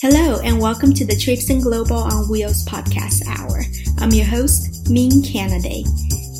Hello, and welcome to the Trips Traipsing Global on Wheels podcast hour. I'm your host, Min Kennedy.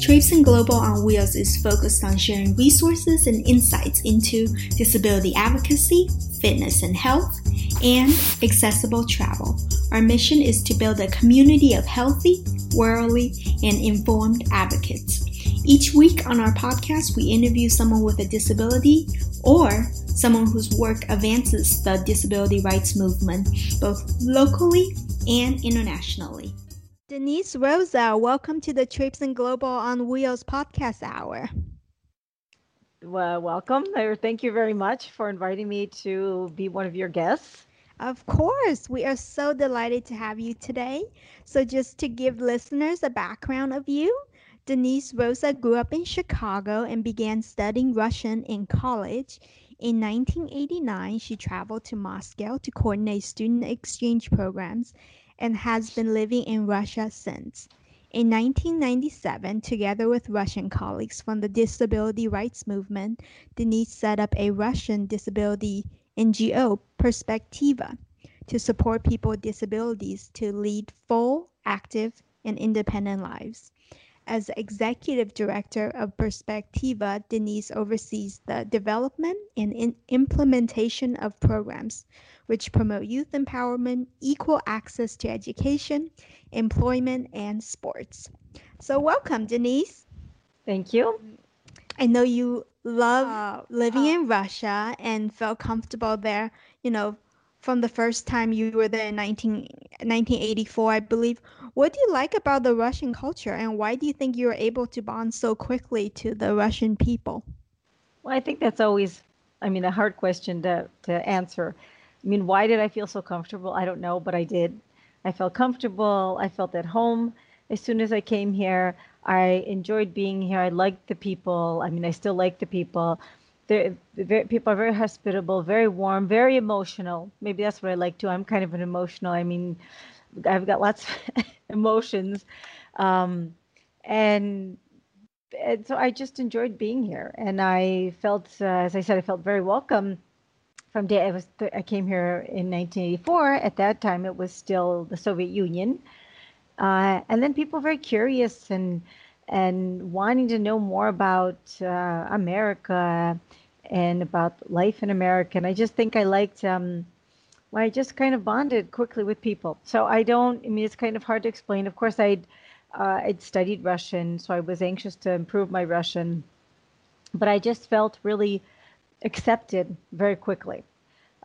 Traipsing Global on Wheels is focused on sharing resources and insights into disability advocacy, fitness and health, and accessible travel. Our mission is to build a community of healthy, worldly, and informed advocates. Each week on our podcast, we interview someone with a disability or someone whose work advances the disability rights movement both locally and internationally. Denise Roza, welcome to the Traipsing Global on Wheels podcast hour. Well, welcome. Thank you very much for inviting me to be one of your guests. Of course, we are so delighted to have you today. So, just to give listeners a background of you, Denise Roza grew up in Chicago and began studying Russian in college. In 1989, she traveled to Moscow to coordinate student exchange programs and has been living in Russia since. In 1997, together with Russian colleagues from the disability rights movement, Denise set up a Russian disability NGO, Perspektiva, to support people with disabilities to lead full, active, and independent lives. As executive director of Perspektiva, Denise oversees the development and implementation of programs which promote youth empowerment, equal access to education, employment, and sports. So, welcome, Denise. Thank you. I know you love uh, living uh, in Russia and felt comfortable there, you know, from the first time you were there in 19, 1984, I believe. What do you like about the Russian culture, and why do you think you were able to bond so quickly to the Russian people? Well, I think that's always, I mean, a hard question to, to answer. I mean, why did I feel so comfortable? I don't know, but I did. I felt comfortable. I felt at home as soon as I came here. I enjoyed being here. I liked the people. I mean, I still like the people they're, people are very hospitable, very warm, very emotional. Maybe that's what I like too. I'm kind of an emotional. I mean, I've got lots of emotions, um, and, and so I just enjoyed being here. And I felt, uh, as I said, I felt very welcome. From day I was, I came here in 1984. At that time, it was still the Soviet Union, uh, and then people were very curious and and wanting to know more about uh, America and about life in America. And I just think I liked, um, well, I just kind of bonded quickly with people. So I don't, I mean, it's kind of hard to explain. Of course, I'd, uh, I'd studied Russian, so I was anxious to improve my Russian, but I just felt really accepted very quickly.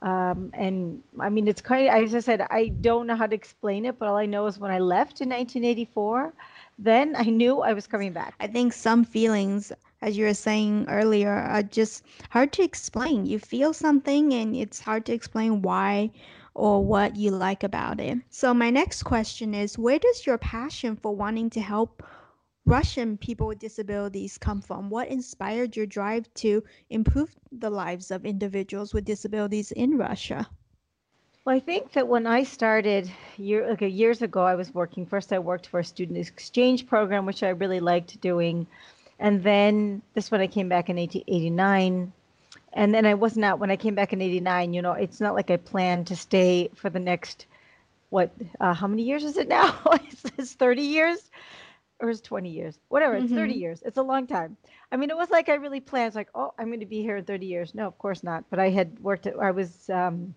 Um, and I mean, it's kind of, as I said, I don't know how to explain it, but all I know is when I left in 1984, then I knew I was coming back. I think some feelings, as you were saying earlier, are just hard to explain. You feel something and it's hard to explain why or what you like about it. So, my next question is where does your passion for wanting to help Russian people with disabilities come from? What inspired your drive to improve the lives of individuals with disabilities in Russia? Well, I think that when I started year, okay, years ago, I was working. First, I worked for a student exchange program, which I really liked doing. And then this when I came back in 1889. And then I was not, when I came back in 89, you know, it's not like I planned to stay for the next, what, uh, how many years is it now? it's 30 years or is 20 years? Whatever, it's mm-hmm. 30 years. It's a long time. I mean, it was like I really planned, it's like, oh, I'm going to be here in 30 years. No, of course not. But I had worked, at, I was, um,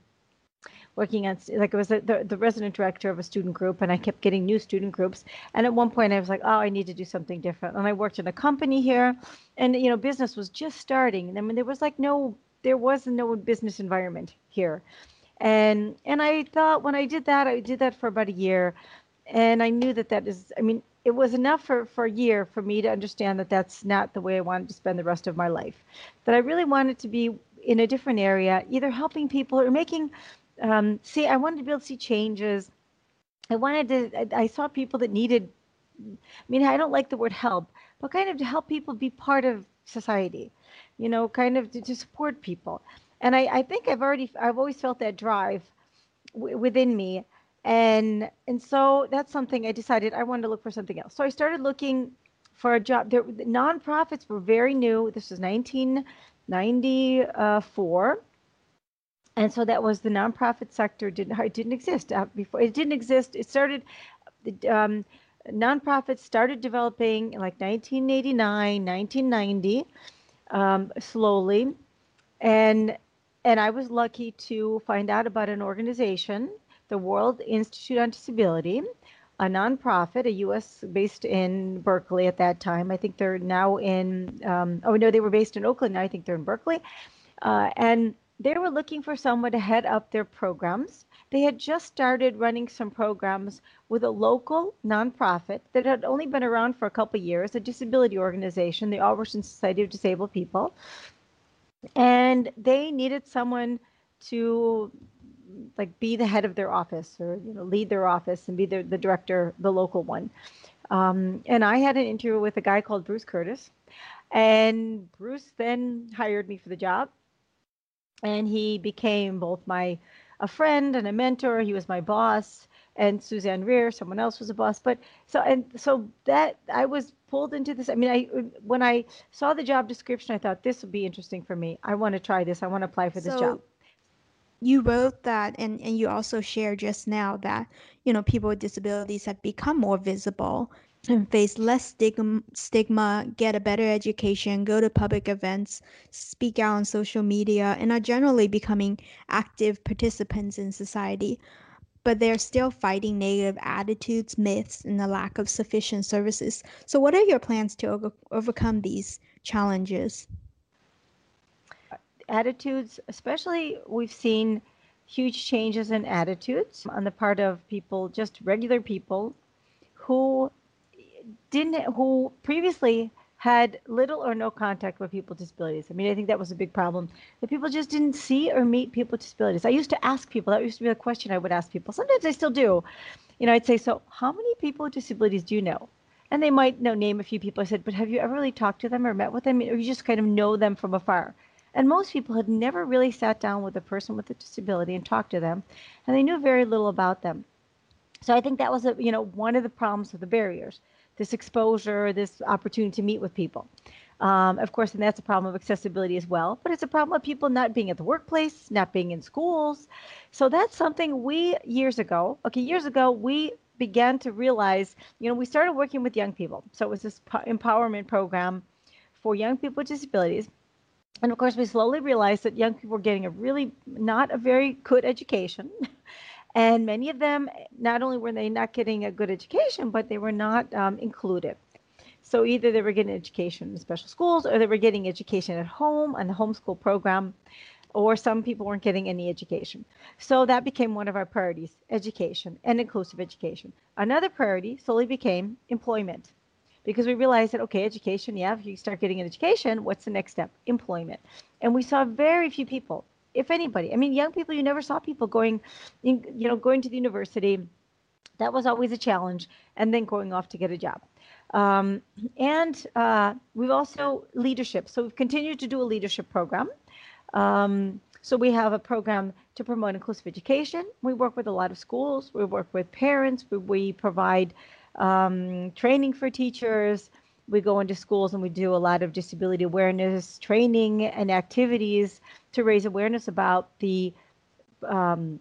working on like I was the, the resident director of a student group and I kept getting new student groups. And at one point I was like oh I need to do something different. And I worked in a company here and you know business was just starting. And I mean there was like no there was no business environment here. And and I thought when I did that I did that for about a year. And I knew that that is I mean it was enough for, for a year for me to understand that that's not the way I wanted to spend the rest of my life. That I really wanted to be in a different area, either helping people or making um, see, I wanted to be able to see changes. I wanted to, I saw people that needed, I mean, I don't like the word help, but kind of to help people be part of society, you know, kind of to, to support people. And I, I think I've already, I've always felt that drive w- within me. And, and so that's something I decided I wanted to look for something else. So I started looking for a job. There, nonprofits were very new. This was 1994 and so that was the nonprofit sector didn't it didn't exist uh, before it didn't exist it started um, nonprofits started developing in like 1989 1990 um, slowly and and i was lucky to find out about an organization the world institute on disability a nonprofit, a U.S. based in Berkeley at that time. I think they're now in. Um, oh no, they were based in Oakland. Now I think they're in Berkeley, uh, and they were looking for someone to head up their programs. They had just started running some programs with a local nonprofit that had only been around for a couple years, a disability organization, the Albertson Society of Disabled People. And they needed someone to like be the head of their office or you know lead their office and be the, the director, the local one. Um, and I had an interview with a guy called Bruce Curtis. And Bruce then hired me for the job and he became both my a friend and a mentor. He was my boss, and Suzanne Rear, someone else was a boss. But so and so that I was pulled into this. I mean, I when I saw the job description, I thought this would be interesting for me. I want to try this. I want to apply for this So job. you wrote that and, and you also shared just now that, you know, people with disabilities have become more visible and face less stigma, get a better education, go to public events, speak out on social media, and are generally becoming active participants in society. But they're still fighting negative attitudes, myths, and the lack of sufficient services. So, what are your plans to over- overcome these challenges? Attitudes, especially, we've seen huge changes in attitudes on the part of people, just regular people, who didn't who previously had little or no contact with people with disabilities. I mean, I think that was a big problem. That people just didn't see or meet people with disabilities. I used to ask people, that used to be a question I would ask people. Sometimes I still do. You know, I'd say, So, how many people with disabilities do you know? And they might know name a few people. I said, But have you ever really talked to them or met with them? Or you just kind of know them from afar? And most people had never really sat down with a person with a disability and talked to them, and they knew very little about them. So I think that was a, you know one of the problems of the barriers this exposure, this opportunity to meet with people. Um, of course, and that's a problem of accessibility as well, but it's a problem of people not being at the workplace, not being in schools. So that's something we years ago, okay, years ago, we began to realize, you know, we started working with young people. So it was this empowerment program for young people with disabilities. And of course, we slowly realized that young people were getting a really not a very good education. And many of them, not only were they not getting a good education, but they were not um, included. So either they were getting education in special schools or they were getting education at home on the homeschool program, or some people weren't getting any education. So that became one of our priorities education and inclusive education. Another priority slowly became employment because we realized that, okay, education, yeah, if you start getting an education, what's the next step? Employment. And we saw very few people if anybody. I mean, young people, you never saw people going, you know, going to the university. That was always a challenge, and then going off to get a job. Um, and uh, we've also leadership. So we've continued to do a leadership program. Um, so we have a program to promote inclusive education. We work with a lot of schools. We work with parents. We, we provide um, training for teachers we go into schools and we do a lot of disability awareness training and activities to raise awareness about the um,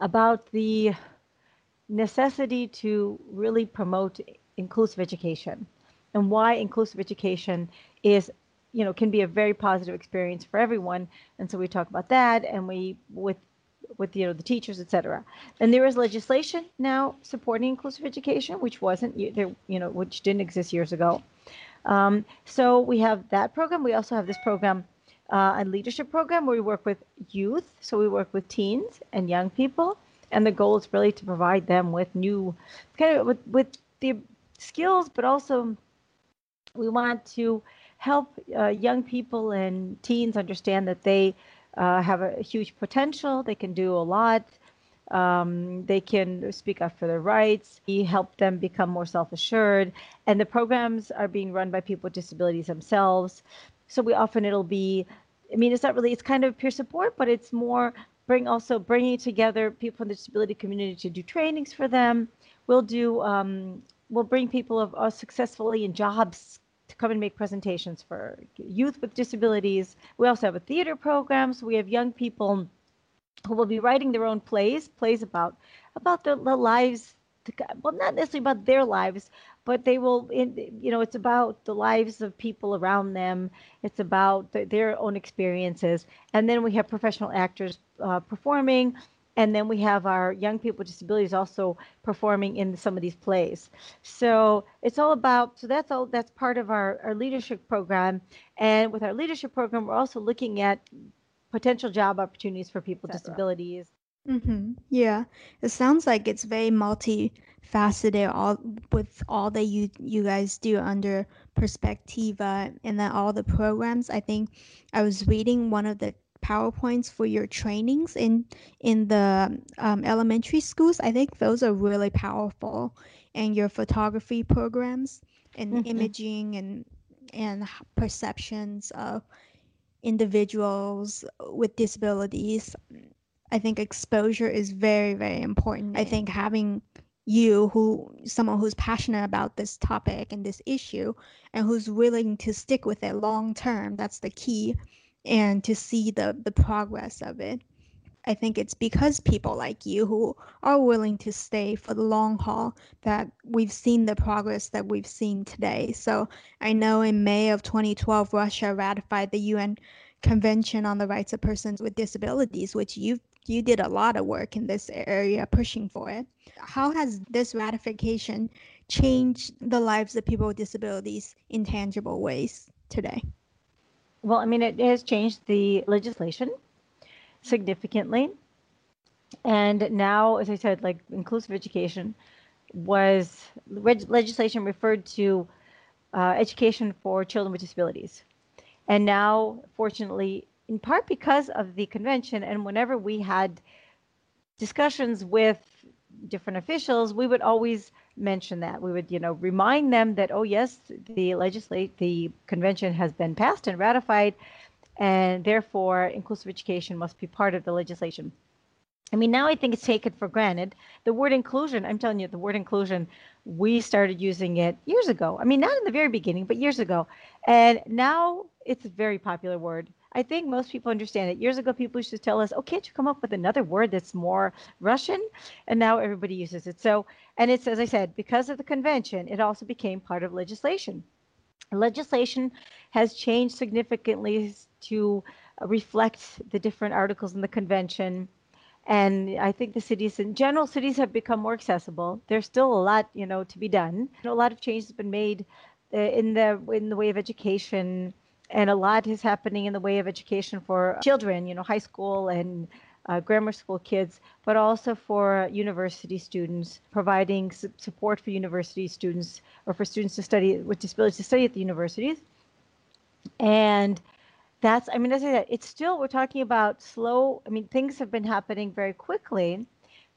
about the necessity to really promote inclusive education and why inclusive education is you know can be a very positive experience for everyone. And so we talk about that and we with with you know the teachers, etc. And there is legislation now supporting inclusive education, which wasn't there, you know, which didn't exist years ago. Um, so we have that program. We also have this program, uh, a leadership program where we work with youth. So we work with teens and young people, and the goal is really to provide them with new, kind of with, with the skills, but also we want to help uh, young people and teens understand that they uh, have a huge potential. They can do a lot. Um, they can speak up for their rights. We help them become more self-assured. And the programs are being run by people with disabilities themselves. So we often it'll be, I mean, it's not really, it's kind of peer support, but it's more bring also bringing together people from the disability community to do trainings for them. We'll do, um, we'll bring people of, uh, successfully in jobs to come and make presentations for youth with disabilities. We also have a theater program, so we have young people who will be writing their own plays, plays about about the, the lives, well, not necessarily about their lives, but they will, you know, it's about the lives of people around them. It's about the, their own experiences, and then we have professional actors uh, performing and then we have our young people with disabilities also performing in some of these plays. So it's all about so that's all that's part of our, our leadership program. And with our leadership program we're also looking at potential job opportunities for people with disabilities. Mm-hmm. yeah. It sounds like it's very multifaceted all with all that you you guys do under Perspektiva and then all the programs. I think i was reading one of the PowerPoints for your trainings in in the um, elementary schools. I think those are really powerful, and your photography programs and mm-hmm. imaging and and perceptions of individuals with disabilities. I think exposure is very very important. I think having you who someone who's passionate about this topic and this issue and who's willing to stick with it long term that's the key and to see the the progress of it. I think it's because people like you who are willing to stay for the long haul that we've seen the progress that we've seen today. So I know in May of 2012, Russia ratified the UN Convention on the Rights of Persons with Disabilities, which you you did a lot of work in this area pushing for it. How has this ratification changed the lives of people with disabilities in tangible ways today? Well, I mean, it has changed the legislation significantly. And now, as I said, like inclusive education was reg- legislation referred to uh, education for children with disabilities. And now, fortunately, in part because of the convention, and whenever we had discussions with different officials, we would always mention that. We would, you know, remind them that, oh yes, the legislate the convention has been passed and ratified, and therefore inclusive education must be part of the legislation. I mean, now I think it's taken for granted. The word inclusion, I'm telling you, the word inclusion, we started using it years ago. I mean, not in the very beginning, but years ago. And now it's a very popular word. I think most people understand it. Years ago, people used to tell us, "Oh, can't you come up with another word that's more Russian?" And now everybody uses it. So, and it's as I said, because of the convention, it also became part of legislation. Legislation has changed significantly to reflect the different articles in the convention. And I think the cities in general, cities have become more accessible. There's still a lot, you know, to be done. A lot of change has been made uh, in the in the way of education and a lot is happening in the way of education for children, you know, high school and uh, grammar school kids, but also for university students, providing su- support for university students or for students to study with disabilities to study at the universities. And that's, I mean, as I said, it's still, we're talking about slow, I mean, things have been happening very quickly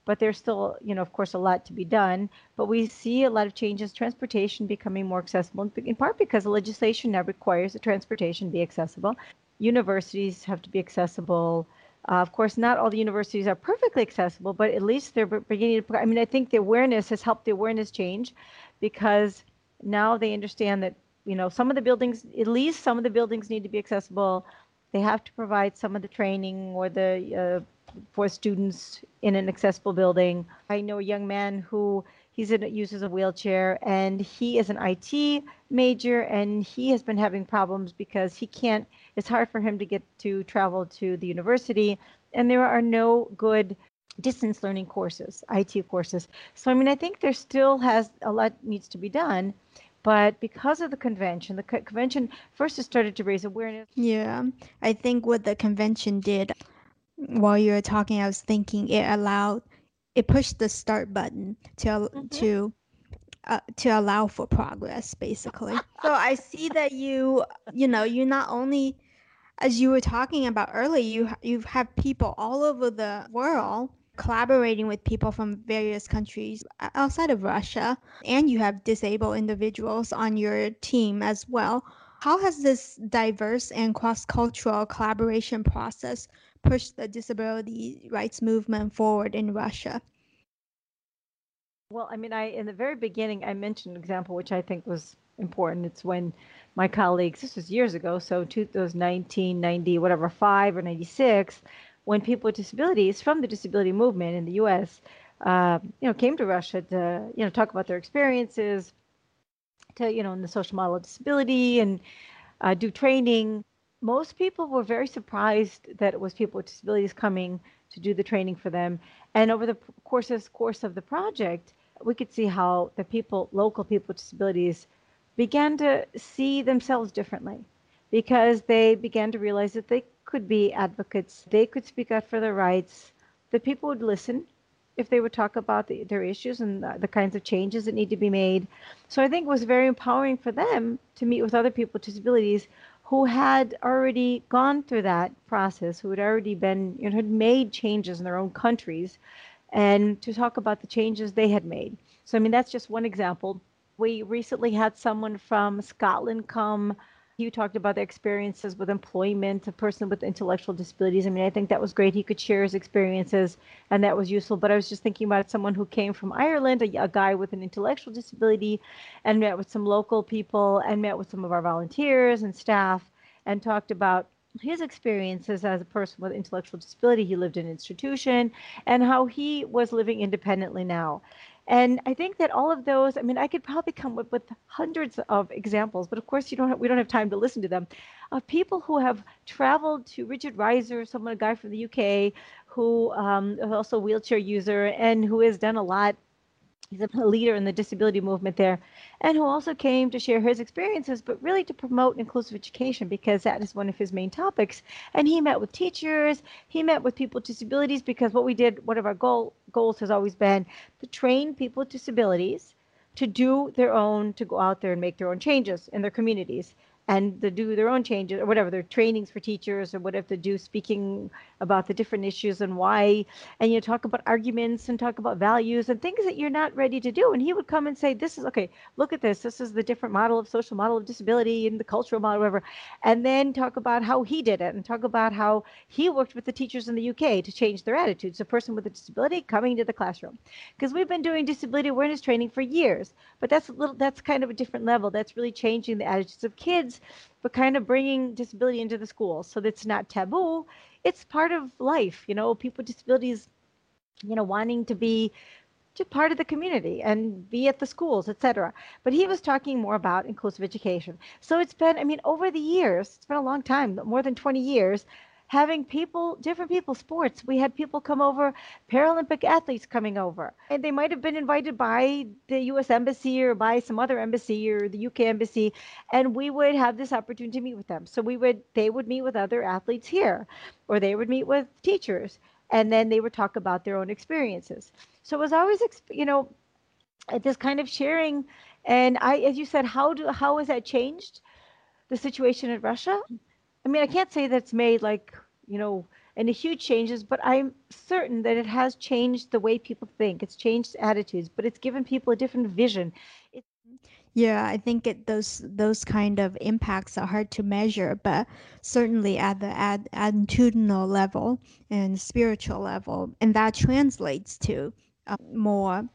but there's still, you know, of course, a lot to be done. But we see a lot of changes, transportation becoming more accessible, in part because the legislation now requires that transportation be accessible. Universities have to be accessible. Uh, of course, not all the universities are perfectly accessible, but at least they're beginning to. I mean, I think the awareness has helped the awareness change because now they understand that, you know, some of the buildings, at least some of the buildings need to be accessible. They have to provide some of the training or the uh, for students in an accessible building. I know a young man who he's in, uses a wheelchair and he is an IT major and he has been having problems because he can't it's hard for him to get to travel to the university and there are no good distance learning courses, IT courses. So I mean I think there still has a lot needs to be done. But because of the convention, the convention first started to raise awareness. Yeah, I think what the convention did while you were talking, I was thinking it allowed it pushed the start button to mm-hmm. to uh, to allow for progress, basically. so I see that you you know you not only as you were talking about earlier, you you have people all over the world collaborating with people from various countries outside of Russia, and you have disabled individuals on your team as well. How has this diverse and cross cultural collaboration process push the disability rights movement forward in Russia? Well, I mean, I in the very beginning I mentioned an example which I think was important. It's when my colleagues, this was years ago, so 2019, 90, whatever, five or 96, when people with disabilities from the disability movement in the U.S. Uh, you know, came to Russia to, you know, talk about their experiences, to, you know, in the social model of disability and uh, do training. Most people were very surprised that it was people with disabilities coming to do the training for them. And over the course of, course of the project, we could see how the people, local people with disabilities, began to see themselves differently because they began to realize that they could be advocates, they could speak out for their rights, that people would listen if they would talk about the, their issues and the, the, kinds of changes that need to be made. So I think it was very empowering for them to meet with other people with disabilities who had already gone through that process, who had already been, you know, had made changes in their own countries, and to talk about the changes they had made. So, I mean, that's just one example. We recently had someone from Scotland come you talked about the experiences with employment, a person with intellectual disabilities. I mean, I think that was great. He could share his experiences, and that was useful. But I was just thinking about someone who came from Ireland, a, a guy with an intellectual disability, and met with some local people, and met with some of our volunteers and staff, and talked about his experiences as a person with intellectual disability. He lived in an institution, and how he was living independently now. And I think that all of those, I mean, I could probably come up with hundreds of examples, but of course, you don't have, we don't have time to listen to them, of people who have traveled to Richard Rieser, someone, a guy from the UK, who um, also wheelchair user and who has done a lot he's a leader in the disability movement there and who also came to share his experiences but really to promote inclusive education because that is one of his main topics. And he met with teachers he met with people with disabilities because what we did one of our goal, goals has always been to train people with disabilities to do their own to go out there and make their own changes in their communities and to do their own changes or whatever their trainings for teachers or whatever to do speaking about the different issues and why and you know, talk about arguments and talk about values and things that you're not ready to do. And he would come and say this is okay look at this. This is the different model of social model of disability and the cultural model whatever. And then talk about how he did it and talk about how he worked with the teachers in the uk to change their attitudes. A person with a disability coming to the classroom. Because we've been doing disability awareness training for years but that's a little that's kind of a different level. That's really changing the attitudes of kids but kind of bringing disability into the schools so that it's not taboo. It's part of life, you know, people with disabilities, you know, wanting to be just part of the community and be at the schools, etc. But he was talking more about inclusive education. So it's been, I mean, over the years, it's been a long time, more than 20 years, having people, different people, sports. We had people come over, Paralympic athletes coming over. And they might have been invited by the US Embassy or by some other embassy or the UK Embassy. And we would have this opportunity to meet with them. So we would, they would meet with other athletes here, or they would meet with teachers. And then they would talk about their own experiences. So it was always, you know, this kind of sharing. And I, as you said, how do how has that changed the situation in Russia? I mean, I can't say that's made like, you know, any huge changes, but I'm certain that it has changed the way people think. It's changed attitudes, but it's given people a different vision. It's yeah, I think it, those those kind of impacts are hard to measure, but certainly at the ad, attitudinal level and spiritual level, and that translates to uh, more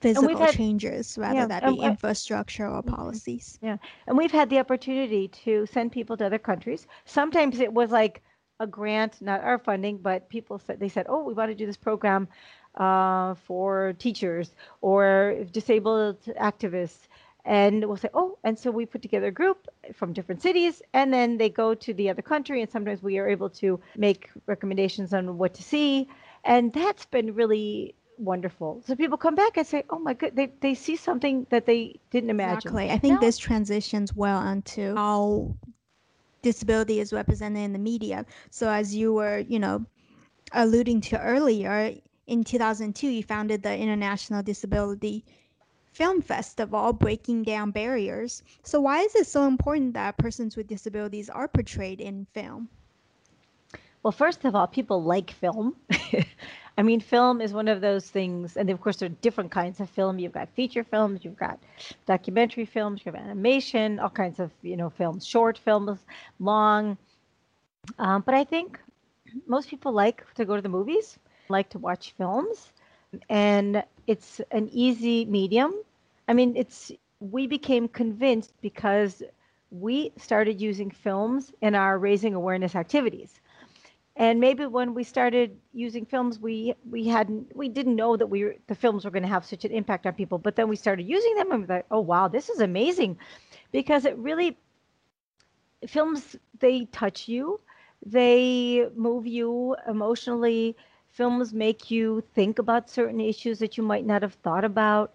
physical had, changes rather yeah, than be infrastructure or mm-hmm. policies. Yeah, and we've had the opportunity to send people to other countries. Sometimes it was like a grant, not our funding, but people said they said, "Oh, we want to do this program uh, for teachers or disabled activists." And we'll say, oh, and so we put together a group from different cities, and then they go to the other country, and sometimes we are able to make recommendations on what to see. And that's been really wonderful. So people come back and say, "Oh my god, they they see something that they didn't imagine." Exactly. I think now, this transitions well onto how disability is represented in the media. So as you were, you know, alluding to earlier, in 2002 you founded the International Disability Film Festival, breaking down barriers. So why is it so important that persons with disabilities are portrayed in film? Well, first of all, people like film. I mean, film is one of those things, and of course, there are different kinds of film. You've got feature films, you've got documentary films, you have animation, all kinds of you know films, short films, long. Um, but I think most people like to go to the movies, like to watch films, and it's an easy medium. I mean, it's we became convinced because we started using films in our raising awareness activities and maybe when we started using films we we hadn't we didn't know that we were, the films were going to have such an impact on people but then we started using them and we thought oh wow this is amazing. Because it really films they touch you they move you emotionally films make you think about certain issues that you might not have thought about.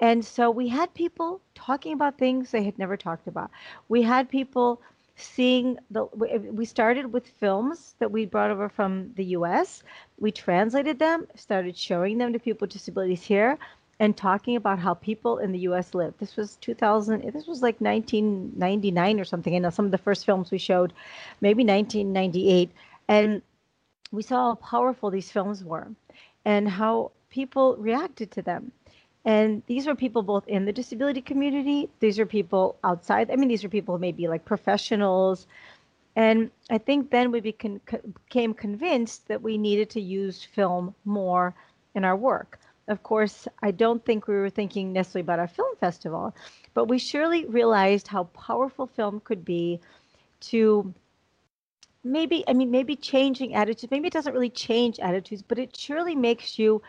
And so we had people talking about things they had never talked about. We had people seeing the eh, we started with films that we brought over from the US. We translated them, started showing them to people with disabilities here and talking about how people in the US live. This was 2000 eh, this was like 1999 or something. I know some of the first films we showed maybe 1998 and we saw how powerful these films were and how people reacted to them. And these were people both in the disability community. These are people outside. I mean, these are people maybe like professionals. And I think then we became, became convinced that we needed to use film more in our work. Of course, I don't think we were thinking necessarily about a film festival, but we surely realized how powerful film could be to maybe, I mean, maybe changing attitudes. Maybe it doesn't really change attitudes, but it surely makes you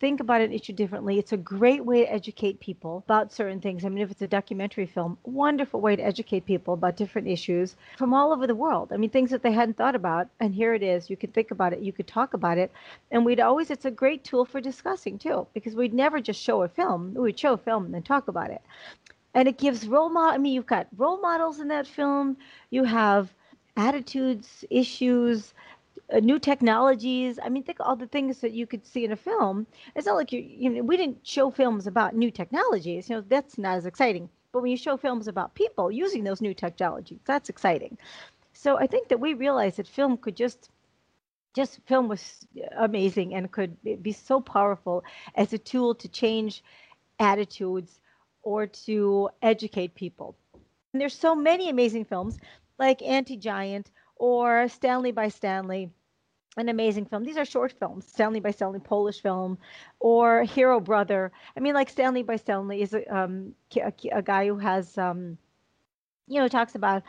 think about an issue differently. It's a great way to educate people about certain things. I mean, if it's a documentary film, wonderful way to educate people about different issues from all over the world. I mean, things that they hadn't thought about. And here it is. You could think about it, you could talk about it. And we'd always, it's a great tool for discussing too, because we'd never just show a film. We'd show a film and then talk about it. And it gives role model. I mean, you've got role models in that film. You have attitudes, issues, uh, new technologies. I mean, think all the things that you could see in a film. It's not like you, you know, we didn't show films about new technologies. You know, that's not as exciting. But when you show films about people using those new technologies, that's exciting. So I think that we realized that film could just just film was amazing and could be so powerful as a tool to change attitudes or to educate people. And there's so many amazing films like Anti Giant or Stanley by Stanley, an amazing film. These are short films, Stanley by Stanley, Polish film, or Hero Brother. I mean, like Stanley by Stanley is a, um, a, a guy who has, um, you know, talks about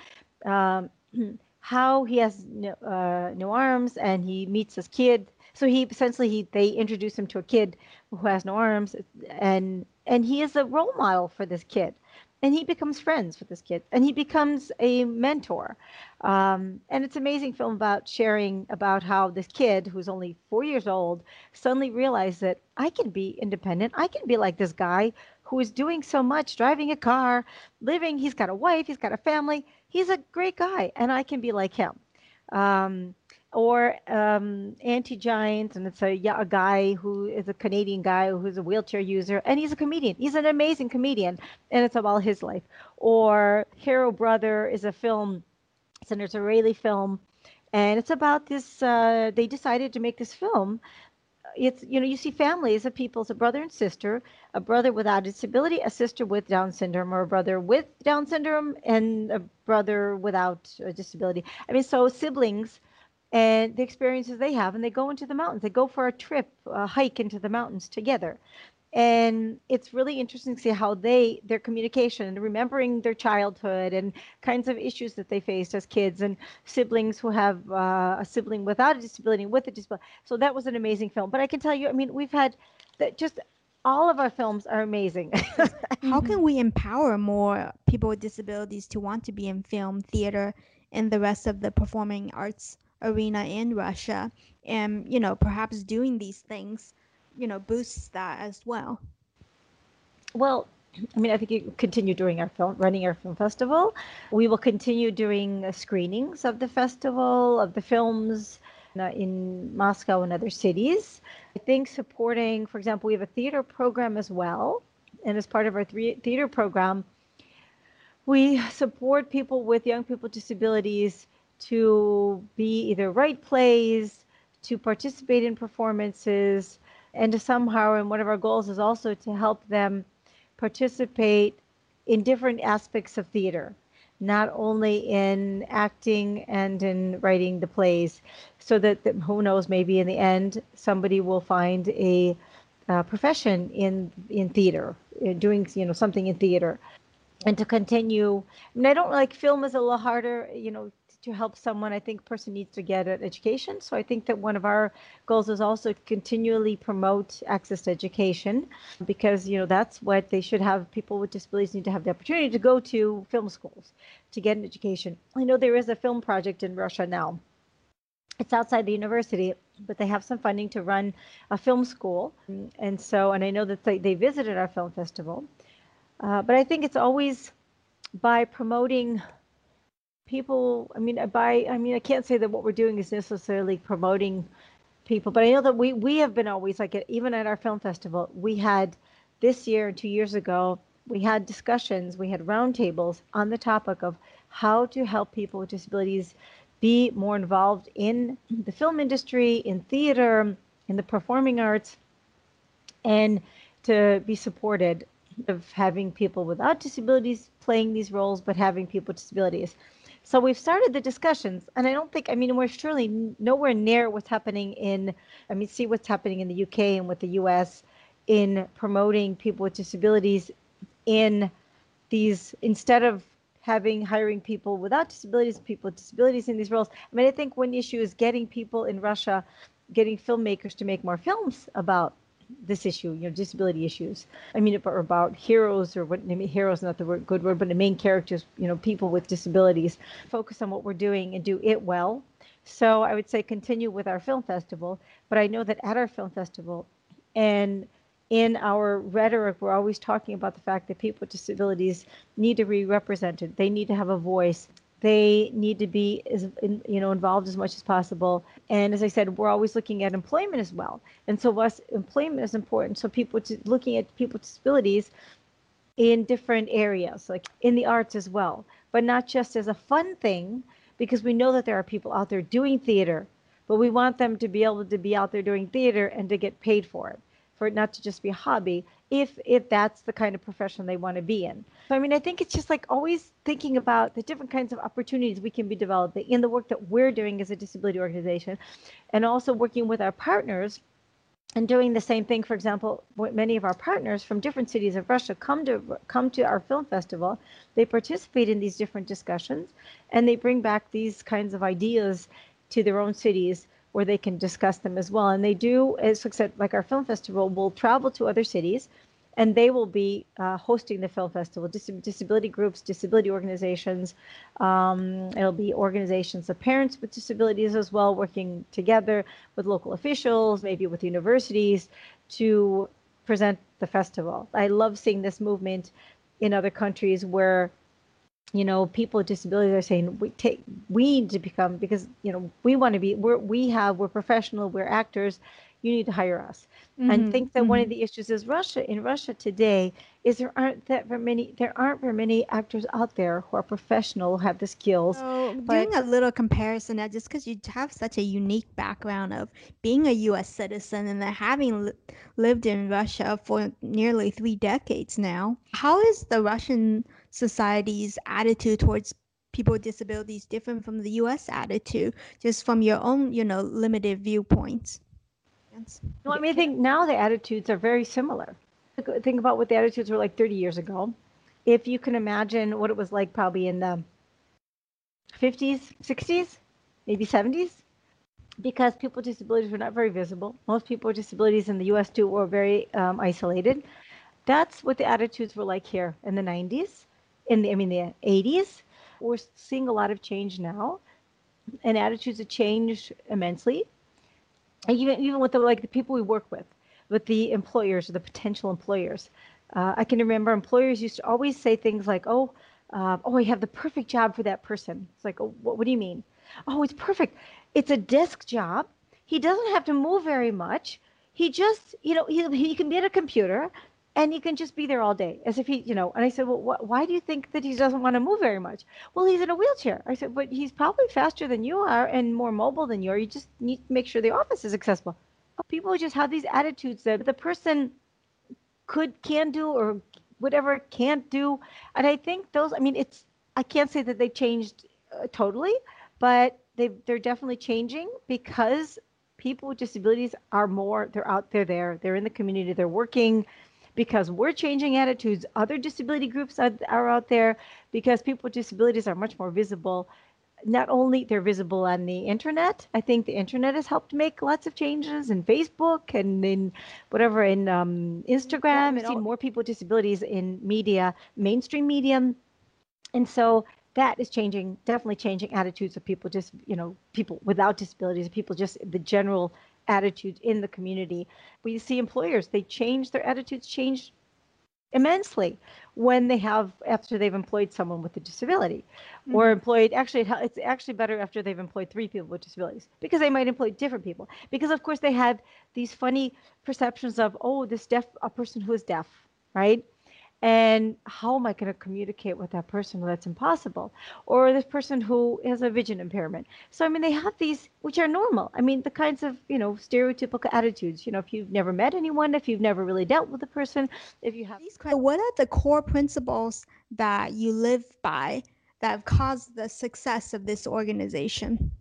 um, how he has no, uh, no arms and he meets this kid. So he essentially he they introduce him to a kid who has no arms, and and he is a role model for this kid and he becomes friends with this kid and he becomes a mentor. Um, and it's an amazing film about sharing about how this kid who's only four years old suddenly realized that i can be independent. I can be like this guy who is doing so much driving a car living. He's got a wife. He's got a family. He's a great guy and i can be like him. Um, or um, Anti Giant, and it's a, a guy who is a Canadian guy who's a wheelchair user, and he's a comedian. He's an amazing comedian, and it's about his life. Or Hero Brother is a film, it's an Israeli film, and it's about this. Uh, they decided to make this film. It's you know you see families of people, it's a brother and sister, a brother without a disability, a sister with Down syndrome, or a brother with Down syndrome, and a brother without a disability. I mean, so siblings and the experiences they have and they go into the mountains. They go for a trip a hike into the mountains together. And it's really interesting to see how they their communication and remembering their childhood and kinds of issues that they faced as kids and siblings who have uh, a sibling without a disability with a disability. So that was an amazing film. But i can tell you i mean we've had that just all of our films are amazing. How can we empower more people with disabilities to want to be in film theater and the rest of the performing arts arena in Russia. And, you know, perhaps doing these things, you know, boosts that as well. Well, I mean, I think you continue doing our film, running our film festival. We will continue doing screenings of the festival, of the films uh, in Moscow and other cities. I think supporting, for example, we have a theater program as well. And as part of our theater program, we support people with young people disabilities to be either write plays, to participate in performances, and to somehow, and one of our goals is also to help them participate in different aspects of theater, not only in acting and in writing the plays, so that, that who knows, maybe in the end, somebody will find a uh, profession in in theater uh, doing you know something in theater. And to continue I mean I don't like film is a little harder you know to help someone I think person needs to get an education. So I think that one of our goals is also continually promote access to education because you know that's what they should have people with disabilities need to have the opportunity to go to film schools to get an education. I know there is a film project in Russia now. It's outside the university but they have some funding to run a film school. And so and I know that they, they visited our film festival. Uh, but I think it's always by promoting people. I mean, by I mean, I can't say that what we're doing is necessarily promoting people, but I know that we we have been always like even at our film festival, we had this year and two years ago, we had discussions, we had roundtables on the topic of how to help people with disabilities be more involved in the film industry, in theater, in the performing arts, and to be supported of having people without disabilities playing these roles, but having people with disabilities. So we've started the discussions, and I don't think, I mean, we're surely nowhere near what's happening in, I mean, see what's happening in the UK and with the US in promoting people with disabilities in these, instead of having hiring people without disabilities, people with disabilities in these roles. I mean, I think one issue is getting people in Russia, getting filmmakers to make more films about this issue, you know, disability issues. I mean, about heroes or what, I mean, heroes not the word, good word, but the main characters, you know, people with disabilities. Focus on what we're doing and do it well. So I would say continue with our film festival. But I know that at our film festival and in our rhetoric, we're always talking about the fact that people with disabilities need to be represented. They need to have a voice they need to be as you know involved as much as possible. And as i said we're always looking at employment as well. And so us employment is important so people to, looking at people with disabilities in different areas like in the arts as well but not just as a fun thing because we know that there are people out there doing theater but we want them to be able to be out there doing theater and to get paid for it for it not to just be a hobby if if that's the kind of profession they want to be in. So i mean i think it's just like always thinking about the different kinds of opportunities we can be developing in the work that we're doing as a disability organization and also working with our partners and doing the same thing for example many of our partners from different cities of russia come to come to our film festival. They participate in these different discussions and they bring back these kinds of ideas to their own cities where they can discuss them as well. And they do, as like our film festival, will travel to other cities and they will be uh, hosting the film festival. Dis- disability groups, disability organizations. Um, it'll be organizations of parents with disabilities as well, working together with local officials, maybe with universities, to present the festival. I love seeing this movement in other countries where you know people with disabilities are saying we take we need to become because you know we want to be we're we have we're professional we're actors you need to hire us mm-hmm. and think that mm-hmm. one of mm-hmm. the issues is russia in russia today is there aren't that very many there aren't very many actors out there who are professional have the skills so doing a little comparison that just because you have such a unique background of being a us citizen and then having li- lived in russia for nearly three decades now how is the russian society's attitude towards people with disabilities different from the US attitude, just from your own, you know, limited viewpoints? No, I mean, I think now the attitudes are very similar. Think about what the attitudes were like 30 years ago. If you can imagine what it was like probably in the 50s, 60s, maybe 70s, because people with disabilities were not very visible. Most people with disabilities in the US too were very um, isolated. That's what the attitudes were like here in the 90s in the I mean the 80s. We're seeing a lot of change now, and attitudes have changed immensely. Even even with the like the people we work with, with the employers or the potential employers. Uh, I can remember employers used to always say things like, "Oh, uh, oh, I have the perfect job for that person." It's like, oh, what, what do you mean? Oh, it's perfect. It's a desk job. He doesn't have to move very much. He just, you know, he, he can be at a computer and he can just be there all day as if he you know and i said well wh- why do you think that he doesn't want to move very much? Well he's in a wheelchair. I said but he's probably faster than you are and more mobile than you are. You just need to make sure the office is accessible. People just have these attitudes that the person could can do or whatever can't do. And i think those i mean it's i can't say that they changed uh, totally but they they're definitely changing because people with disabilities are more they're out there there. They're in the community. They're working because we're changing attitudes. Other disability groups are, are out there because people with disabilities are much more visible not only they're visible on the internet. I think the internet has helped make lots of changes in Facebook and in whatever in um, Instagram. I've seen more people with disabilities in media, mainstream media, and so that is changing, definitely changing attitudes of people. Just you know, people without disabilities, people just the general attitudes in the community. We see employers they change their attitudes, change immensely when they have after they've employed someone with a disability mm-hmm. or employed actually it's actually better after they've employed three people with disabilities because they might employ different people because of course they have these funny perceptions of oh this deaf a person who is deaf right and how am I going to communicate with that person? Well, that's impossible. Or this person who has a vision impairment. So, I mean, they have these, which are normal. I mean, the kinds of, you know, stereotypical attitudes. You know, if you've never met anyone, if you've never really dealt with a person, if you have these, what are the core principles that you live by that have caused the success of this organization?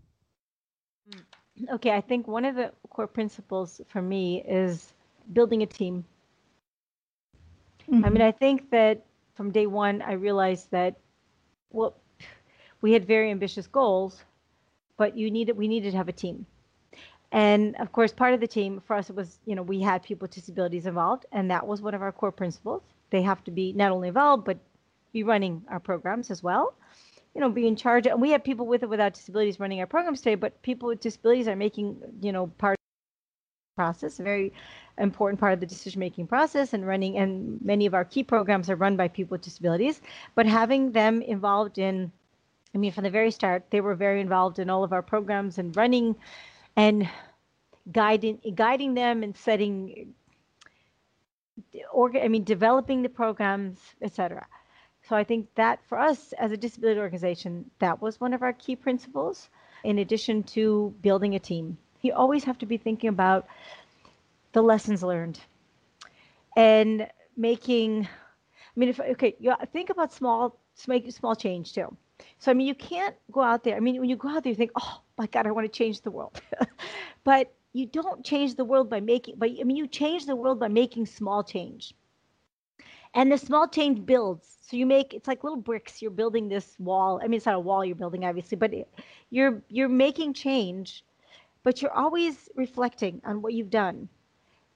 Mm. Okay, I think one of the core principles for me is building a team Mm-hmm. I mean, mm-hmm. I think that from day one, I realized that, well, we had very ambitious goals, but you needed we needed to have a team. And of course, part of the team for us was, you know, we had people with disabilities involved, and that was one of our core principles. They have to be not only involved, but be running our programs as well. You know, be in charge. And we have people with or without disabilities running our programs today, but people with disabilities are making, you know, part process, very important part of the decision making process and running and many of our key programs are run by people with disabilities but having them involved in i mean from the very start they were very involved in all of our programs and running and guiding guiding them and setting or i mean developing the programs etc so i think that for us as a disability organization that was one of our key principles in addition to building a team you always have to be thinking about the lessons learned and making i mean if okay you think about small make small change too. So i mean you can't go out there i mean when you go out there you think oh my god i want to change the world. But you don't change the world by making but i mean you change the world by making small change. And the small change builds. So you make it's like little bricks you're building this wall. I mean it's not a wall you're building obviously but it, you're you're making change but you're always reflecting on what you've done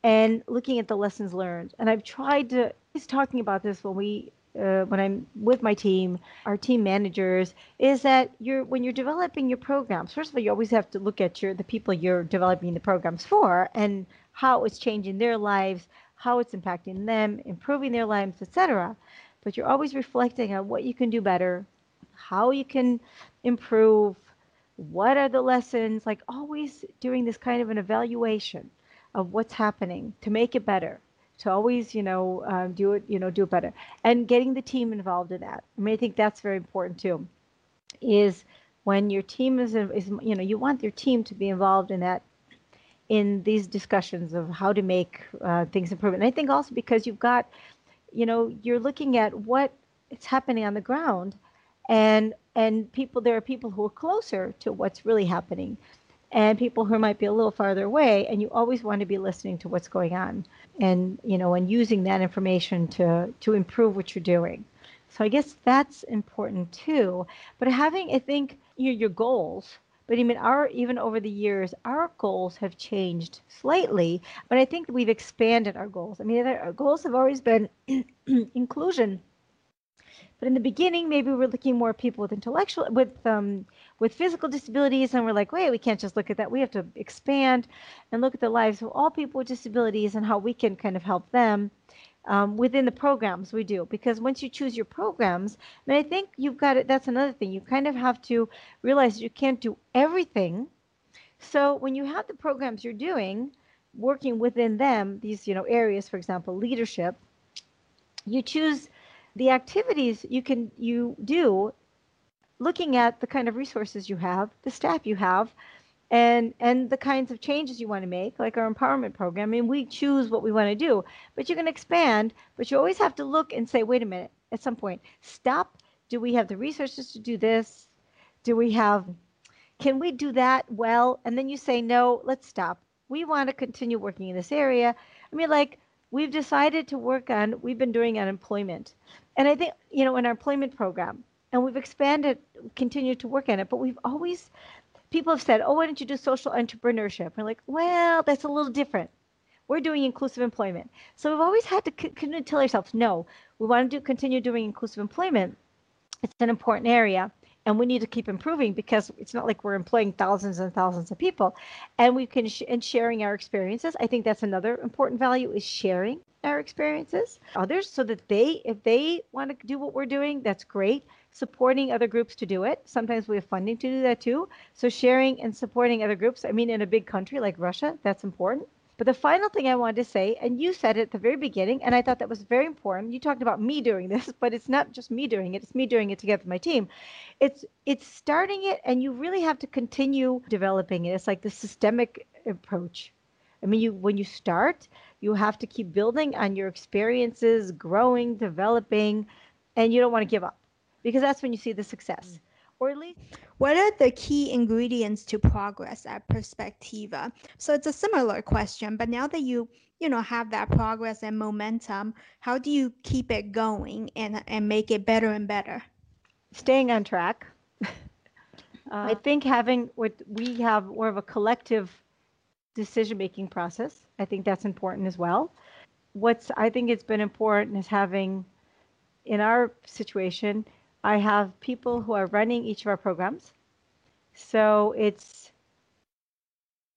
and looking at the lessons learned. And I've tried to, he's talking about this when we, uh, when I'm with my team, our team managers, is that you're when you're developing your programs. First of all, you always have to look at your the people you're developing the programs for and how it's changing their lives, how it's impacting them, improving their lives, etc. But you're always reflecting on what you can do better, how you can improve, what are the lessons like always doing this kind of an evaluation of what's happening to make it better to always you know um, do it you know do it better. And getting the team involved in that. I mean i think that's very important too is when your team is, is you know you want your team to be involved in that in these discussions of how to make uh, things improve. And i think also because you've got you know you're looking at what is happening on the ground and and people there are people who are closer to what's really happening and people who might be a little farther away and you always want to be listening to what's going on and you know and using that information to to improve what you're doing so i guess that's important too but having i think your your goals but mean, our even over the years, our goals have changed slightly. But I think we've expanded our goals. I mean, our goals have always been inclusion, but in the beginning, maybe we're looking more at people with intellectual, with um, with physical disabilities, and we're like, wait, we can't just look at that. We have to expand and look at the lives of all people with disabilities and how we can kind of help them um, within the programs we do. Because once you choose your programs, and I think you've got it. That's another thing. You kind of have to realize you can't do everything. So when you have the programs you're doing, working within them, these you know areas, for example, leadership, you choose the activities you can you do looking at the kind of resources you have the staff you have and and the kinds of changes you want to make like our empowerment program. I mean we choose what we want to do but you can expand but you always have to look and say wait a minute at some point stop. Do we have the resources to do this? Do we have can we do that well? And then you say no let's stop. We want to continue working in this area. I mean like we've decided to work on, we've been doing unemployment. And I think, you know, in our employment program, and we've expanded, continued to work on it, but we've always, people have said, oh, why don't you do social entrepreneurship? We're like, well, that's a little different. We're doing inclusive employment. So we've always had to continue tell ourselves, no, we want to do, continue doing inclusive employment. It's an important area and we need to keep improving because it's not like we're employing thousands and thousands of people and we can sh- and sharing our experiences i think that's another important value is sharing our experiences others so that they if they want to do what we're doing that's great supporting other groups to do it sometimes we have funding to do that too so sharing and supporting other groups i mean in a big country like russia that's important but the final thing I wanted to say, and you said it at the very beginning, and I thought that was very important. You talked about me doing this, but it's not just me doing it, it's me doing it together with my team. It's it's starting it and you really have to continue developing it. It's like the systemic approach. I mean, you when you start, you have to keep building on your experiences, growing, developing, and you don't want to give up because that's when you see the success. Or at least what are the key ingredients to progress at Perspektiva? So it's a similar question but now that you you know have that progress and momentum how do you keep it going and and make it better and better? Staying on track. Uh, i think having what we have more of a collective decision making process i think that's important as well what's i think it's been important is having in our situation I have people who are running each of our programs. So it's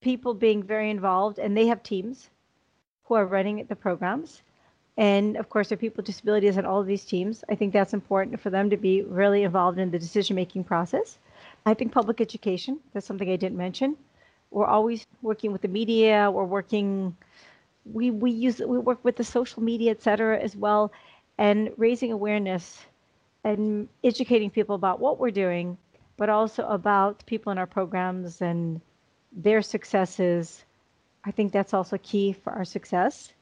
people being very involved, and they have teams who are running the programs. And of course, there are people with disabilities on all of these teams. I think that's important for them to be really involved in the decision making process. I think public education, that's something I didn't mention. We're always working with the media, we're working we we use we work with the social media, et cetera, as well, and raising awareness and educating people about what we're doing, but also about people in our programs and their successes. I think that's also key for our success.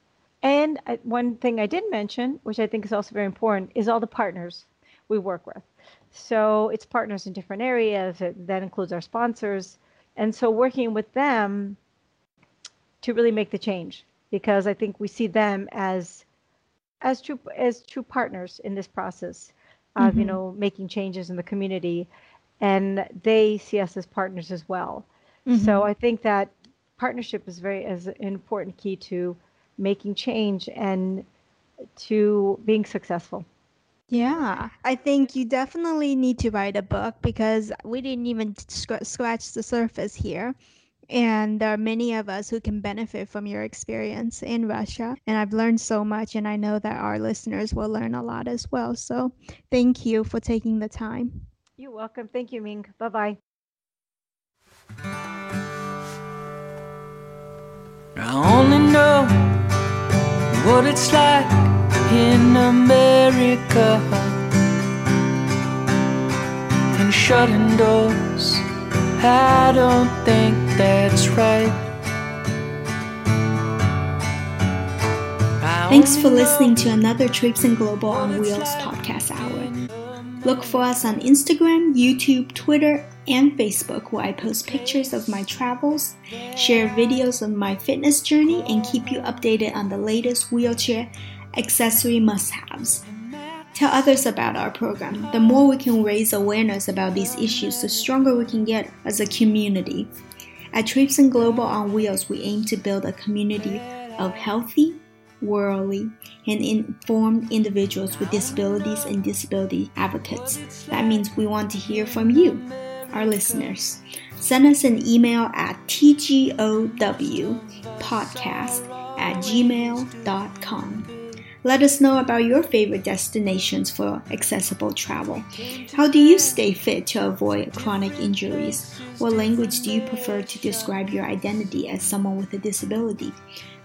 And I, one thing I did mention, which I think is also very important, is all the partners we work with. So it's partners in different areas. That includes our sponsors. And so working with them to really make the change because I think we see them as as true as true partners in this process of mm-hmm. you know making changes in the community and they see us as partners as well mm-hmm. so i think that partnership is very as an important key to making change and to being successful yeah, I think you definitely need to write a book because we didn't even sc- scratch the surface here. And there are many of us who can benefit from your experience in Russia. And I've learned so much, and I know that our listeners will learn a lot as well. So thank you for taking the time. You're welcome. Thank you, Ming. Bye bye. I only know what it's like in America and shutting doors. I don't think that's right. Thanks for listening to another Traipsing Global on Wheels podcast hour. Look for us on Instagram, YouTube, Twitter, and Facebook where I post pictures of my travels, share videos of my fitness journey, and keep you updated on the latest wheelchair accessory must haves. Tell others about our program. The more we can raise awareness about these issues, the stronger we can get as a community. At Traipsing Global on Wheels, we aim to build a community of healthy, worldly, and informed individuals with disabilities and disability advocates. That means we want to hear from you, our listeners. Send us an email at tgowpodcast at gmail.com. Let us know about your favorite destinations for accessible travel. How do you stay fit to avoid chronic injuries? What language do you prefer to describe your identity as someone with a disability?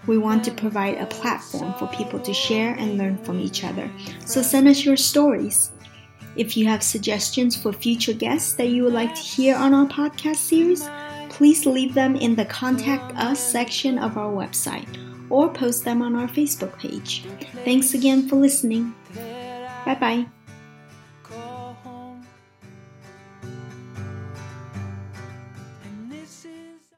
We want to provide a platform for people to share and learn from each other. So send us your stories. If you have suggestions for future guests that you would like to hear on our podcast series, please leave them in the Contact Us section of our website or post them on our Facebook page. Thanks again for listening. Bye bye.